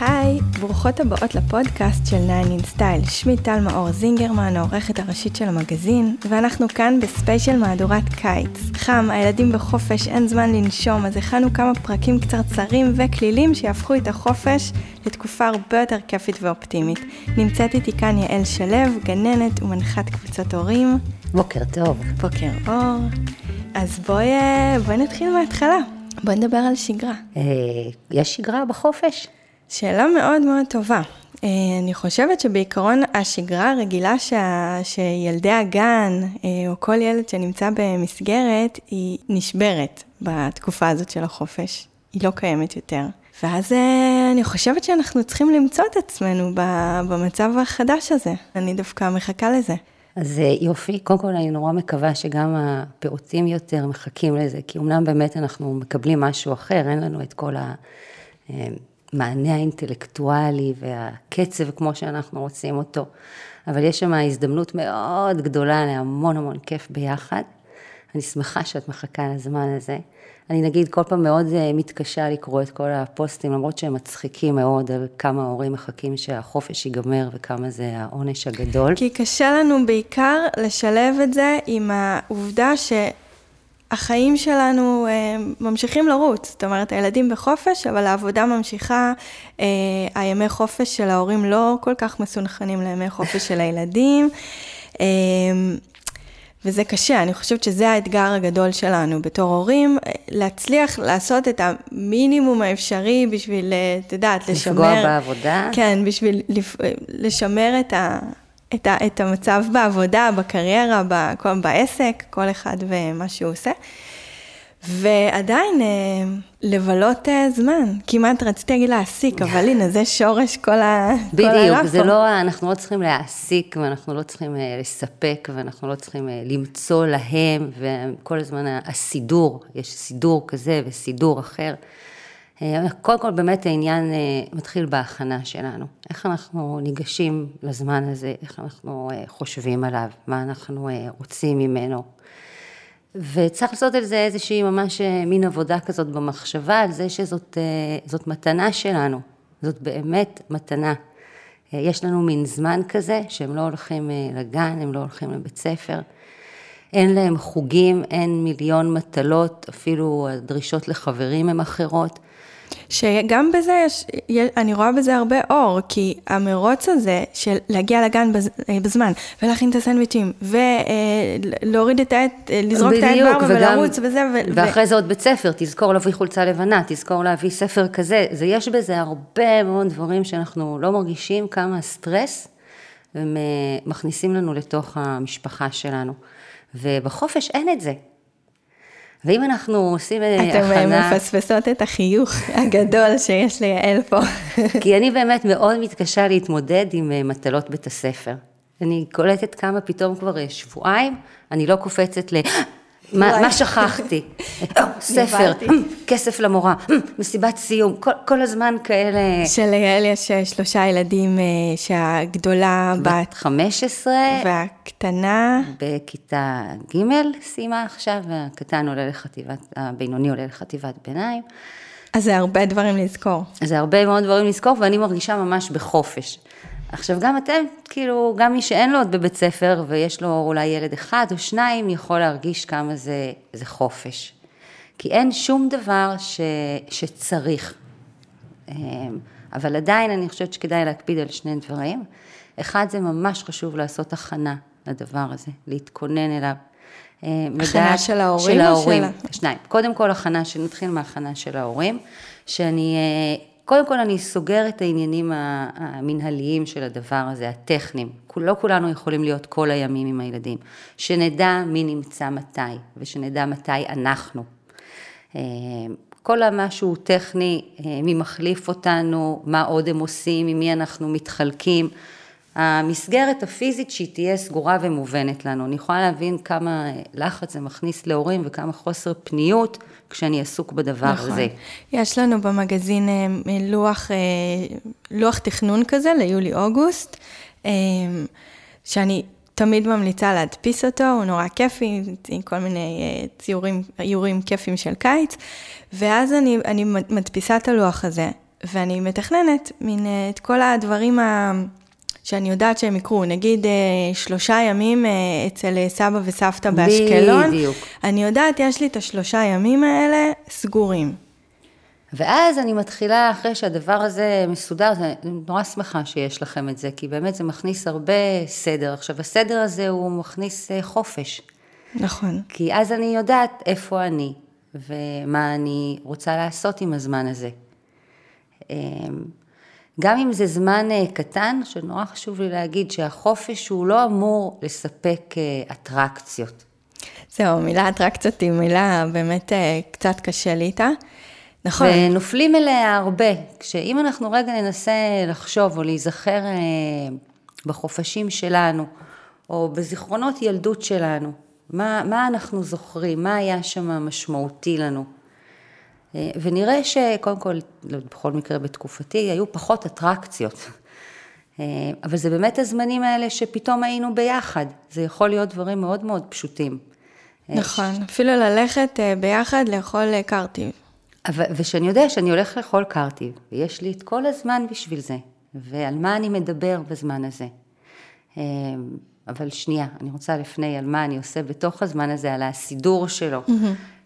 היי, ברוכות הבאות לפודקאסט של 9 in Style. שמי טל מאור זינגרמן, העורכת הראשית של המגזין, ואנחנו כאן בספיישל מהדורת קיץ. חם, הילדים בחופש, אין זמן לנשום, אז הכנו כמה פרקים קצרצרים וכלילים שיהפכו את החופש לתקופה הרבה יותר כיפית ואופטימית. נמצאת איתי כאן יעל שלו, גננת ומנחת קבוצות הורים. בוקר טוב. בוקר אור. אז בואי, אה, בואי נתחיל מההתחלה. בואי נדבר על שגרה. אה, יש שגרה בחופש? שאלה מאוד מאוד טובה. אה, אני חושבת שבעיקרון השגרה הרגילה שה, שילדי הגן, אה, או כל ילד שנמצא במסגרת, היא נשברת בתקופה הזאת של החופש. היא לא קיימת יותר. ואז אה, אני חושבת שאנחנו צריכים למצוא את עצמנו במצב החדש הזה. אני דווקא מחכה לזה. אז יופי, קודם כל אני נורא מקווה שגם הפעוטים יותר מחכים לזה, כי אמנם באמת אנחנו מקבלים משהו אחר, אין לנו את כל ה... המענה האינטלקטואלי והקצב כמו שאנחנו רוצים אותו, אבל יש שם הזדמנות מאוד גדולה להמון המון כיף ביחד. אני שמחה שאת מחכה לזמן הזה. אני נגיד כל פעם מאוד אה, מתקשה לקרוא את כל הפוסטים, למרות שהם מצחיקים מאוד, על כמה ההורים מחכים שהחופש ייגמר וכמה זה העונש הגדול. כי קשה לנו בעיקר לשלב את זה עם העובדה ש... החיים שלנו אה, ממשיכים לרוץ, זאת אומרת, הילדים בחופש, אבל העבודה ממשיכה, אה, הימי חופש של ההורים לא כל כך מסונכנים לימי חופש של הילדים, אה, וזה קשה, אני חושבת שזה האתגר הגדול שלנו בתור הורים, להצליח לעשות את המינימום האפשרי בשביל, את יודעת, לשמר... לפגוע בעבודה. כן, בשביל. לשמר את ה... את, ה, את המצב בעבודה, בקריירה, בכל, בעסק, כל אחד ומה שהוא עושה. ועדיין אה, לבלות אה, זמן, כמעט רציתי להגיד להעסיק, אבל הנה, זה שורש כל ה... בדיוק, זה לא, אנחנו לא צריכים להעסיק, ואנחנו לא צריכים אה, לספק, ואנחנו לא צריכים למצוא להם, וכל הזמן הסידור, יש סידור כזה וסידור אחר. קודם כל באמת העניין אה, מתחיל בהכנה שלנו, איך אנחנו ניגשים לזמן הזה, איך אנחנו אה, חושבים עליו, מה אנחנו אה, רוצים ממנו. וצריך לעשות על זה איזושהי ממש מין עבודה כזאת במחשבה, על זה שזאת מתנה שלנו, זאת באמת מתנה. יש לנו מין זמן כזה שהם לא הולכים לגן, הם לא הולכים לבית ספר. אין להם חוגים, אין מיליון מטלות, אפילו הדרישות לחברים הן אחרות. שגם בזה יש, אני רואה בזה הרבה אור, כי המרוץ הזה של להגיע לגן אה, בזמן, ולהכין את הסנדוויצ'ים, ולהוריד את העט, אה, לזרוק את העט בארבע ולרוץ וזה. ו... ואחרי זה עוד בית ספר, תזכור להביא חולצה לבנה, תזכור להביא ספר כזה, זה יש בזה הרבה מאוד דברים שאנחנו לא מרגישים כמה סטרס, הם אה, מכניסים לנו לתוך המשפחה שלנו. ובחופש אין את זה. ואם אנחנו עושים אתם הכנה... אתם מפספסות את החיוך הגדול שיש ליעל פה. כי אני באמת מאוד מתקשה להתמודד עם אה, מטלות בית הספר. אני קולטת כמה פתאום כבר אה, שבועיים, אני לא קופצת ל... מה, שכחתי? ספר, כסף למורה, מסיבת סיום, כל, הזמן כאלה. שליעל יש אה, שלושה ילדים שהגדולה. בת 15. והקטנה? בכיתה ג' סיימה עכשיו, והקטן עולה לחטיבת, הבינוני עולה לחטיבת ביניים. אז זה הרבה דברים לזכור. זה הרבה מאוד דברים לזכור, ואני מרגישה ממש בחופש. עכשיו גם אתם, כאילו, גם מי שאין לו עוד בבית ספר ויש לו אולי ילד אחד או שניים, יכול להרגיש כמה זה, זה חופש. כי אין שום דבר ש, שצריך. אמ, אבל עדיין אני חושבת שכדאי להקפיד על שני דברים. אחד, זה ממש חשוב לעשות הכנה לדבר הזה, להתכונן אליו. אמ, הכנה של ההורים של ההורים, של... שניים. קודם כל הכנה, שנתחיל מהכנה של ההורים, שאני אה, קודם כל אני סוגר את העניינים המנהליים של הדבר הזה, הטכניים. לא כולנו יכולים להיות כל הימים עם הילדים. שנדע מי נמצא מתי, ושנדע מתי אנחנו. אה, כל המשהו טכני, אה, מי מחליף אותנו, מה עוד הם עושים, עם מי אנחנו מתחלקים. המסגרת הפיזית שהיא תהיה סגורה ומובנת לנו. אני יכולה להבין כמה לחץ זה מכניס להורים וכמה חוסר פניות כשאני עסוק בדבר נכון. הזה. יש לנו במגזין אה, לוח, אה, לוח תכנון כזה ליולי-אוגוסט, אה, שאני תמיד ממליצה להדפיס אותו, הוא נורא כיפי, עם כל מיני ציורים, איורים כיפים של קיץ, ואז אני, אני מדפיסה את הלוח הזה. ואני מתכננת מין את כל הדברים ה... שאני יודעת שהם יקרו, נגיד אה, שלושה ימים אה, אצל סבא וסבתא באשקלון. בדיוק. אני יודעת, יש לי את השלושה ימים האלה סגורים. ואז אני מתחילה, אחרי שהדבר הזה מסודר, אני נורא שמחה שיש לכם את זה, כי באמת זה מכניס הרבה סדר. עכשיו, הסדר הזה הוא מכניס אה, חופש. נכון. כי אז אני יודעת איפה אני, ומה אני רוצה לעשות עם הזמן הזה. גם אם זה זמן אה, קטן, שנורא חשוב לי להגיד שהחופש הוא לא אמור לספק אה, אטרקציות. זהו, מילה אטרקציות היא מילה באמת קצת קשה לי איתה. נכון. ונופלים אליה הרבה. כשאם אנחנו רגע ננסה לחשוב או להיזכר אה, בחופשים שלנו, או בזיכרונות ילדות שלנו, מה, מה אנחנו זוכרים, מה היה שם משמעותי לנו. אה, ונראה שקודם כל, בכל מקרה בתקופתי, היו פחות אטרקציות. אה, אבל זה באמת הזמנים האלה שפתאום היינו ביחד. זה יכול להיות דברים מאוד מאוד פשוטים. נכון, אפילו ללכת ביחד לאכול קרטיב. ושאני יודע שאני הולך לאכול קרטיב, ויש לי את כל הזמן בשביל זה, ועל מה אני מדבר בזמן הזה. אבל שנייה, אני רוצה לפני על מה אני עושה בתוך הזמן הזה, על הסידור שלו. Mm-hmm.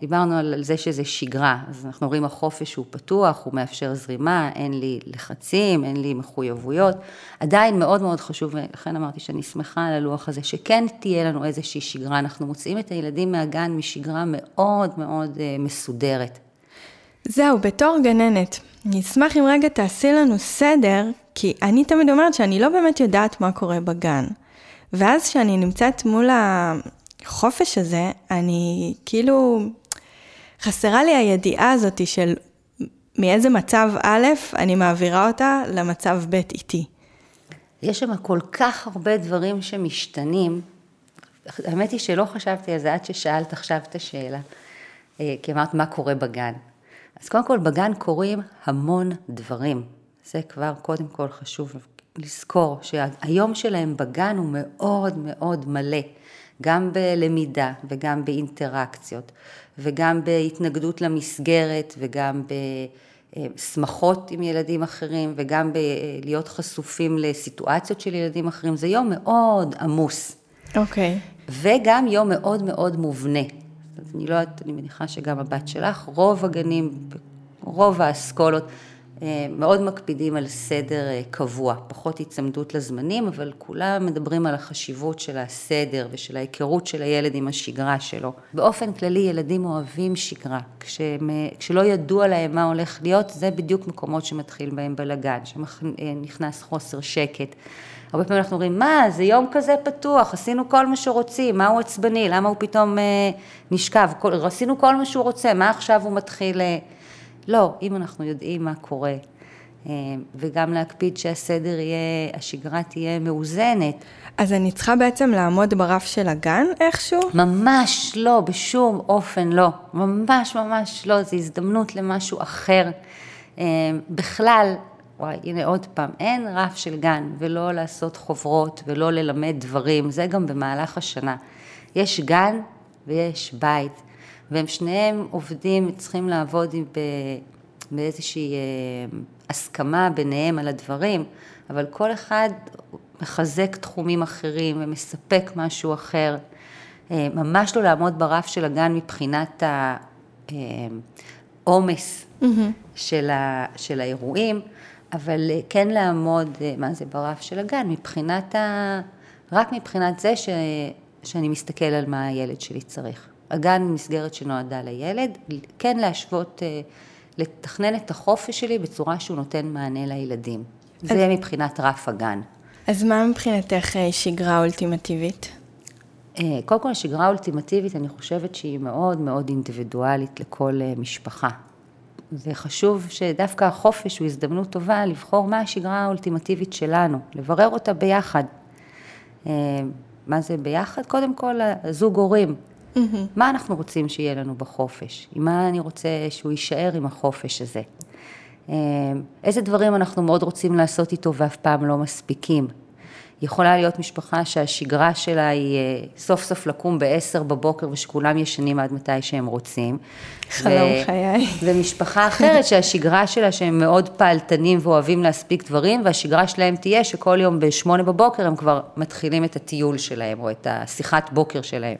דיברנו על זה שזה שגרה, אז אנחנו רואים החופש הוא פתוח, הוא מאפשר זרימה, אין לי לחצים, אין לי מחויבויות. עדיין מאוד מאוד חשוב, ולכן אמרתי שאני שמחה על הלוח הזה, שכן תהיה לנו איזושהי שגרה. אנחנו מוציאים את הילדים מהגן משגרה מאוד מאוד אה, מסודרת. זהו, בתור גננת, אני אשמח אם רגע תעשי לנו סדר, כי אני תמיד אומרת שאני לא באמת יודעת מה קורה בגן. ואז כשאני נמצאת מול החופש הזה, אני כאילו, חסרה לי הידיעה הזאת של מאיזה מצב א', אני מעבירה אותה למצב ב' איתי. יש שם כל כך הרבה דברים שמשתנים. האמת היא שלא חשבתי על זה עד ששאלת עכשיו את השאלה. אה, כי אמרת מה קורה בגן. אז קודם כל בגן קורים המון דברים. זה כבר קודם כל חשוב לזכור שהיום שלהם בגן הוא מאוד מאוד מלא, גם בלמידה וגם באינטראקציות וגם בהתנגדות למסגרת וגם בשמחות עם ילדים אחרים וגם בלהיות חשופים לסיטואציות של ילדים אחרים. זה יום מאוד עמוס. אוקיי. Okay. וגם יום מאוד מאוד מובנה. אז אני לא יודעת, אני מניחה שגם הבת שלך, רוב הגנים, רוב האסכולות, מאוד מקפידים על סדר אה, קבוע, פחות היצמדות לזמנים, אבל כולם מדברים על החשיבות של הסדר ושל ההיכרות של הילד עם השגרה שלו. באופן כללי ילדים אוהבים שגרה, כשהם, אה, כשלא ידוע להם מה הולך להיות, זה בדיוק מקומות שמתחיל בהם בלאגן, שנכנס חוסר שקט. הרבה פעמים אנחנו אומרים, מה, זה יום כזה פתוח, עשינו כל מה שרוצים, מה הוא עצבני, למה הוא פתאום אה, נשכב, כל, עשינו כל מה שהוא רוצה, מה עכשיו הוא מתחיל... אה... לא, אם אנחנו יודעים מה קורה, אה, וגם להקפיד שהסדר יהיה, השגרה תהיה מאוזנת. אז אני צריכה בעצם לעמוד ברף של הגן איכשהו? ממש לא, בשום אופן לא. ממש ממש לא, זו הזדמנות למשהו אחר. אה, בכלל, וואי, הנה עוד פעם, אין רף של גן, ולא לעשות חוברות, ולא ללמד דברים, זה גם במהלך השנה. יש גן ויש בית, והם שניהם עובדים, צריכים לעבוד באיזושהי אה, הסכמה ביניהם על הדברים, אבל כל אחד מחזק תחומים אחרים ומספק משהו אחר. אה, ממש לא לעמוד ברף של הגן מבחינת העומס mm-hmm. של, של האירועים. אבל אה, כן לעמוד, אה, מה זה ברף של הגן, מבחינת ה... רק מבחינת זה ש... שאני מסתכל על מה הילד שלי צריך. הגן מסגרת שנועדה לילד, כן להשוות, אה, לתכנן את החופש שלי בצורה שהוא נותן מענה לילדים. אז... זה מבחינת רף הגן. אז מה מבחינתך שגרה אולטימטיבית? קודם כל, שגרה אולטימטיבית, אני חושבת שהיא מאוד מאוד אינדיבידואלית לכל משפחה. וחשוב שדווקא החופש הוא הזדמנות טובה לבחור מה השגרה האולטימטיבית שלנו, לברר אותה ביחד. אה, מה זה ביחד? קודם כל, זוג הורים. Mm-hmm. מה אנחנו רוצים שיהיה לנו בחופש? עם מה אני רוצה שהוא יישאר עם החופש הזה? אה, איזה דברים אנחנו מאוד רוצים לעשות איתו ואף פעם לא מספיקים? יכולה להיות משפחה שהשגרה שלה היא אה, סוף סוף לקום ב-10 בבוקר ושכולם ישנים עד מתי שהם רוצים. חלום ו- חיי. ומשפחה אחרת שהשגרה שלה שהם מאוד פעלתנים ואוהבים להספיק דברים, והשגרה שלהם תהיה שכל יום ב-8 בבוקר הם כבר מתחילים את הטיול שלהם או את השיחת בוקר שלהם.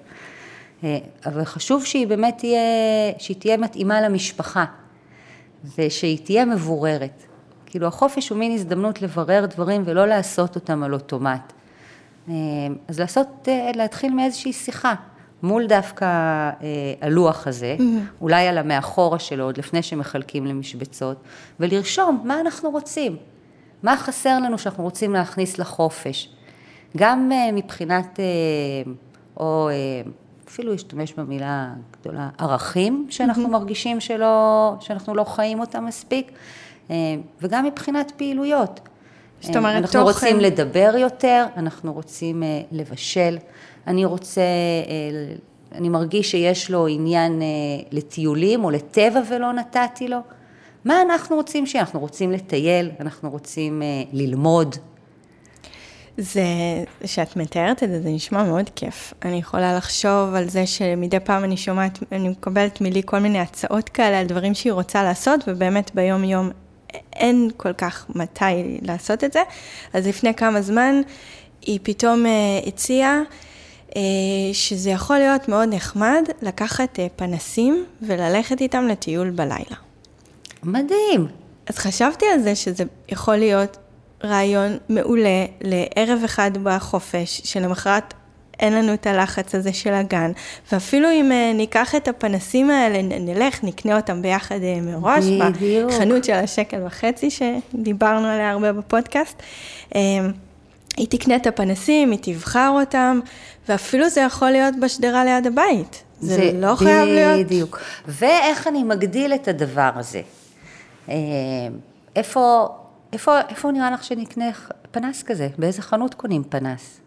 אה, אבל חשוב שהיא באמת תהיה, שהיא תהיה מתאימה למשפחה ושהיא תהיה מבוררת. כאילו החופש הוא מין הזדמנות לברר דברים ולא לעשות אותם על אוטומט. אה, אז לעשות, אה, להתחיל מאיזושהי שיחה מול דווקא אה, הלוח הזה, mm-hmm. אולי על המאחורה שלו עוד לפני שמחלקים למשבצות, ולרשום מה אנחנו רוצים, מה חסר לנו שאנחנו רוצים להכניס לחופש. גם מבחינת, או אפילו להשתמש במילה גדולה, ערכים שאנחנו mm-hmm. מרגישים שלא, שאנחנו לא חיים אותם מספיק. אה, וגם מבחינת פעילויות. זאת אומרת, אנחנו תוכן... רוצים לדבר יותר, אנחנו רוצים אה, לבשל, אני רוצה, אה, אני מרגיש שיש לו עניין לטיולים או לטבע ולא נתתי לו. מה אנחנו רוצים שיהיה? אנחנו רוצים לטייל, אנחנו רוצים ללמוד. זה, שאת מתארת את זה, זה נשמע מאוד כיף. אני יכולה לחשוב על זה שמדי פעם אני שומעת, אני מקבלת מילי כל מיני הצעות כאלה על דברים שהיא רוצה לעשות, ובאמת ביום יום אין כל כך מתי לעשות את זה. אז לפני כמה זמן היא פתאום uh, הציעה uh, שזה יכול להיות מאוד נחמד לקחת uh, פנסים וללכת איתם לטיול בלילה. מדהים. אז חשבתי על זה שזה יכול להיות רעיון מעולה לערב אחד בחופש, שלמחרת אין לנו את הלחץ הזה של הגן, ואפילו אם uh, ניקח את הפנסים האלה, נלך, נקנה אותם ביחד uh, מראש, בדיוק. בחנות של השקל וחצי שדיברנו עליה הרבה בפודקאסט. Uh, היא תקנה את הפנסים, היא תבחר אותם, ואפילו זה יכול להיות בשדרה ליד הבית. זה, זה לא ב- חייב להיות... בדיוק. ואיך אני מגדיל את הדבר הזה? איפה, איפה, איפה נראה לך שנקנה פנס כזה? באיזה חנות קונים פנס?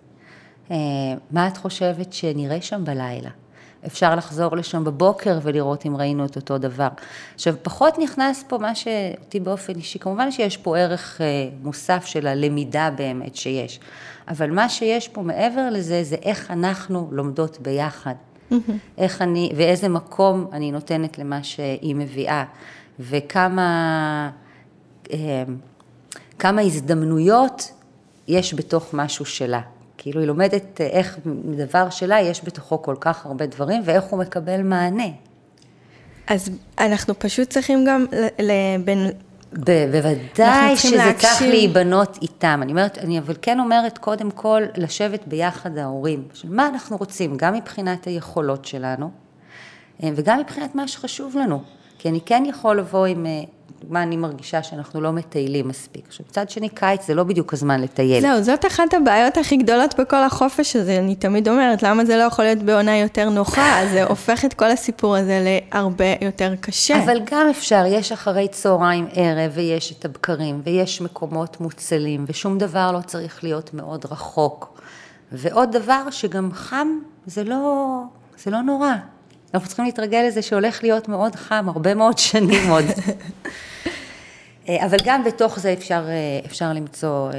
אה, מה את חושבת שנראה שם בלילה? אפשר לחזור לשם בבוקר ולראות אם ראינו את אותו דבר. עכשיו, פחות נכנס פה מה שאותי באופן אישי, כמובן שיש פה ערך אה, מוסף של הלמידה באמת שיש, אבל מה שיש פה מעבר לזה, זה איך אנחנו לומדות ביחד. איך אני, ואיזה מקום אני נותנת למה שהיא מביאה, וכמה אה, כמה הזדמנויות יש בתוך משהו שלה. כאילו היא לומדת איך מדבר שלה יש בתוכו כל כך הרבה דברים ואיך הוא מקבל מענה. אז אנחנו פשוט צריכים גם לבין... בוודאי שזה להקשיב. צריך להיבנות איתם. אני אומרת, אני אבל כן אומרת קודם כל לשבת ביחד ההורים, של מה אנחנו רוצים, גם מבחינת היכולות שלנו אה, וגם מבחינת מה שחשוב לנו. כי אני כן יכול לבוא עם מה אני מרגישה שאנחנו לא מטיילים מספיק. עכשיו, מצד שני, קיץ זה לא בדיוק הזמן לטייל. זהו, זאת אחת הבעיות הכי גדולות בכל החופש הזה. אני תמיד אומרת, למה זה לא יכול להיות בעונה יותר נוחה? אז זה הופך את כל הסיפור הזה להרבה יותר קשה. אבל גם אפשר, יש אחרי צהריים ערב, ויש את הבקרים, ויש מקומות מוצלים, ושום דבר לא צריך להיות מאוד רחוק. ועוד דבר, שגם חם, זה לא, זה לא נורא. אנחנו צריכים להתרגל לזה שהולך להיות מאוד חם, הרבה מאוד שנים עוד. אה, אבל גם בתוך זה אפשר, אה, אפשר למצוא, אה,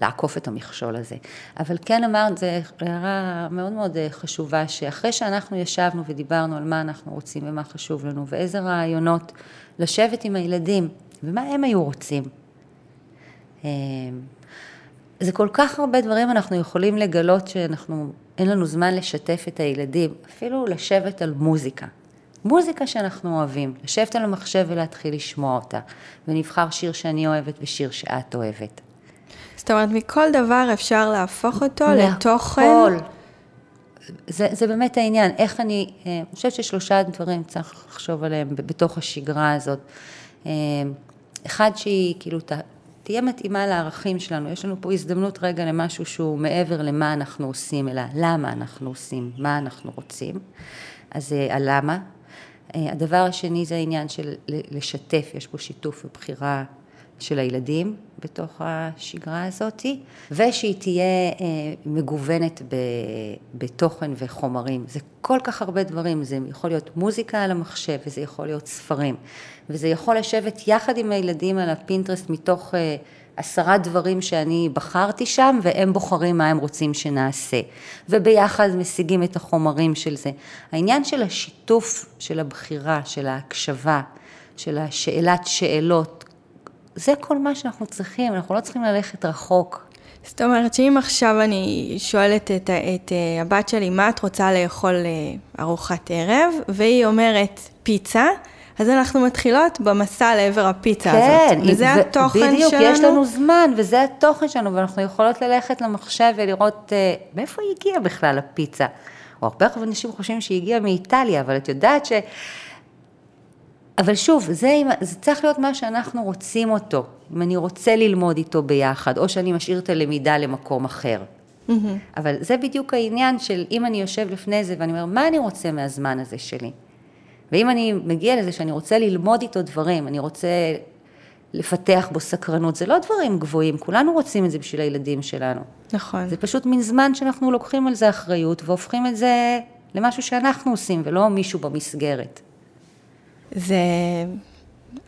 לעקוף את המכשול הזה. אבל כן אמרת, זו הערה מאוד מאוד חשובה, שאחרי שאנחנו ישבנו ודיברנו על מה אנחנו רוצים ומה חשוב לנו, ואיזה רעיונות לשבת עם הילדים, ומה הם היו רוצים. זה כל כך הרבה דברים אנחנו יכולים לגלות שאנחנו, אין לנו זמן לשתף את הילדים, אפילו לשבת על מוזיקה. מוזיקה שאנחנו אוהבים, לשבת על המחשב ולהתחיל לשמוע אותה, ונבחר שיר שאני אוהבת ושיר שאת אוהבת. זאת אומרת, מכל דבר אפשר להפוך אותו לתוכן. להכל. זה, זה באמת העניין, איך אני, אה, אני חושבת ששלושה דברים צריך לחשוב עליהם בתוך השגרה הזאת. אה, אחד שהיא כאילו תהיה מתאימה לערכים שלנו, יש לנו פה הזדמנות רגע למשהו שהוא מעבר למה אנחנו עושים, אלא למה אנחנו עושים, מה אנחנו רוצים. אז אה, הלמה, אה, הדבר השני זה העניין של לשתף, יש פה שיתוף ובחירה של הילדים בתוך השגרה הזאתי, ושהיא תהיה אה, מגוונת בתוכן וחומרים. זה כל כך הרבה דברים, זה יכול להיות מוזיקה על המחשב, וזה יכול להיות ספרים, וזה יכול לשבת יחד עם הילדים על הפינטרסט מתוך אה, עשרה דברים שאני בחרתי שם, והם בוחרים מה הם רוצים שנעשה. וביחד משיגים את החומרים של זה. העניין של השיתוף, של הבחירה, של ההקשבה, של השאלת שאלות, זה כל מה שאנחנו צריכים, אנחנו לא צריכים ללכת רחוק. זאת אומרת שאם עכשיו אני שואלת את, את אה, הבת שלי, מה את רוצה לאכול אה, ארוחת ערב, והיא אומרת פיצה, אז אנחנו מתחילות במסע לעבר הפיצה כן, הזאת. וזה ו- התוכן בדיוק, שלנו. יש לנו זמן, וזה התוכן שלנו, ואנחנו יכולות ללכת למחשב ולראות uh, מאיפה היא הגיעה בכלל הפיצה. או הרבה אנשים חושבים שהיא הגיעה מאיטליה, אבל את יודעת ש... אבל שוב, זה, זה צריך להיות מה שאנחנו רוצים אותו. אם אני רוצה ללמוד איתו ביחד, או שאני משאיר את הלמידה למקום אחר. Mm-hmm. אבל זה בדיוק העניין של אם אני יושב לפני זה ואני אומר, מה אני רוצה מהזמן הזה שלי? ואם אני מגיע לזה שאני רוצה ללמוד איתו דברים, אני רוצה לפתח בו סקרנות, זה לא דברים גבוהים, כולנו רוצים את זה בשביל הילדים שלנו. נכון. זה פשוט מין זמן שאנחנו לוקחים על זה אחריות והופכים את זה למשהו שאנחנו עושים ולא מישהו במסגרת. זה...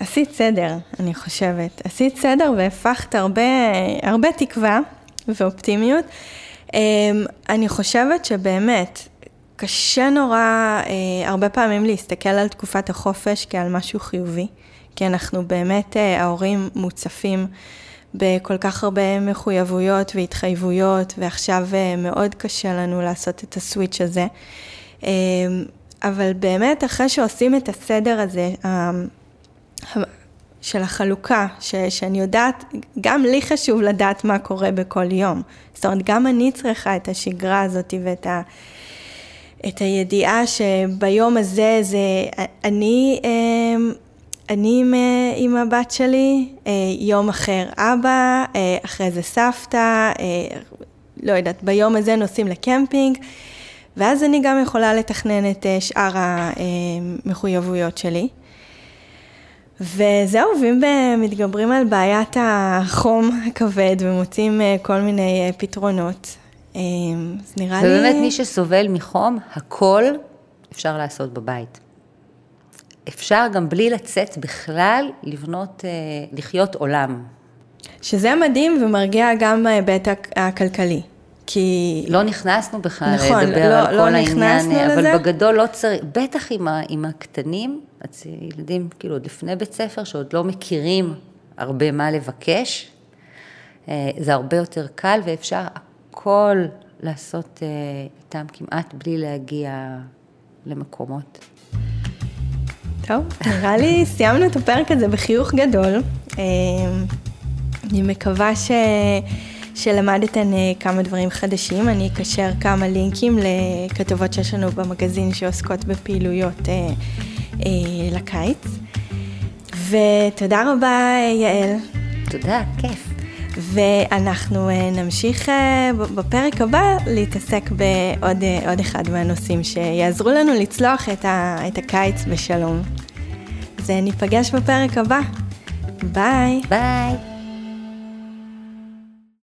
עשית סדר, אני חושבת. עשית סדר והפכת הרבה, הרבה תקווה ואופטימיות. אמ, אני חושבת שבאמת, קשה נורא אה, הרבה פעמים להסתכל על תקופת החופש כעל משהו חיובי, כי אנחנו באמת, אה, ההורים מוצפים בכל כך הרבה מחויבויות והתחייבויות, ועכשיו אה, מאוד קשה לנו לעשות את הסוויץ' הזה. אה, אבל באמת, אחרי שעושים את הסדר הזה, אה, של החלוקה, ש, שאני יודעת, גם לי חשוב לדעת מה קורה בכל יום. זאת אומרת, גם אני צריכה את השגרה הזאת ואת ה... את הידיעה שביום הזה זה אני, אמ, אני עם, עם הבת שלי, אה, יום אחר אבא, אה, אחרי זה סבתא, אה, לא יודעת, ביום הזה נוסעים לקמפינג, ואז אני גם יכולה לתכנן את שאר המחויבויות שלי. וזהו, ואם מתגברים על בעיית החום הכבד ומוצאים כל מיני פתרונות, אז נראה ובאמת, לי... ובאמת מי שסובל מחום, הכל אפשר לעשות בבית. אפשר גם בלי לצאת בכלל, לבנות, לחיות עולם. שזה מדהים ומרגיע גם בהיבט הכלכלי. כי... לא נכנסנו בכלל נכון, לדבר לא, על לא כל לא העניין, אבל לזה. בגדול לא צריך, בטח עם, ה, עם הקטנים, ילדים כאילו עוד לפני בית ספר, שעוד לא מכירים הרבה מה לבקש, זה הרבה יותר קל ואפשר הכל לעשות אה, איתם כמעט בלי להגיע למקומות. טוב, נראה לי סיימנו את הפרק הזה בחיוך גדול. אה, אני מקווה ש... שלמדתן אה, כמה דברים חדשים. אני אקשר כמה לינקים לכתבות שיש לנו במגזין שעוסקות בפעילויות לקיץ. ותודה רבה, יעל. תודה, כיף. ואנחנו אה, נמשיך אה, בפרק הבא להתעסק בעוד אה, אחד מהנושאים שיעזרו לנו לצלוח את, ה, את הקיץ בשלום. אז ניפגש בפרק הבא. ביי. ביי.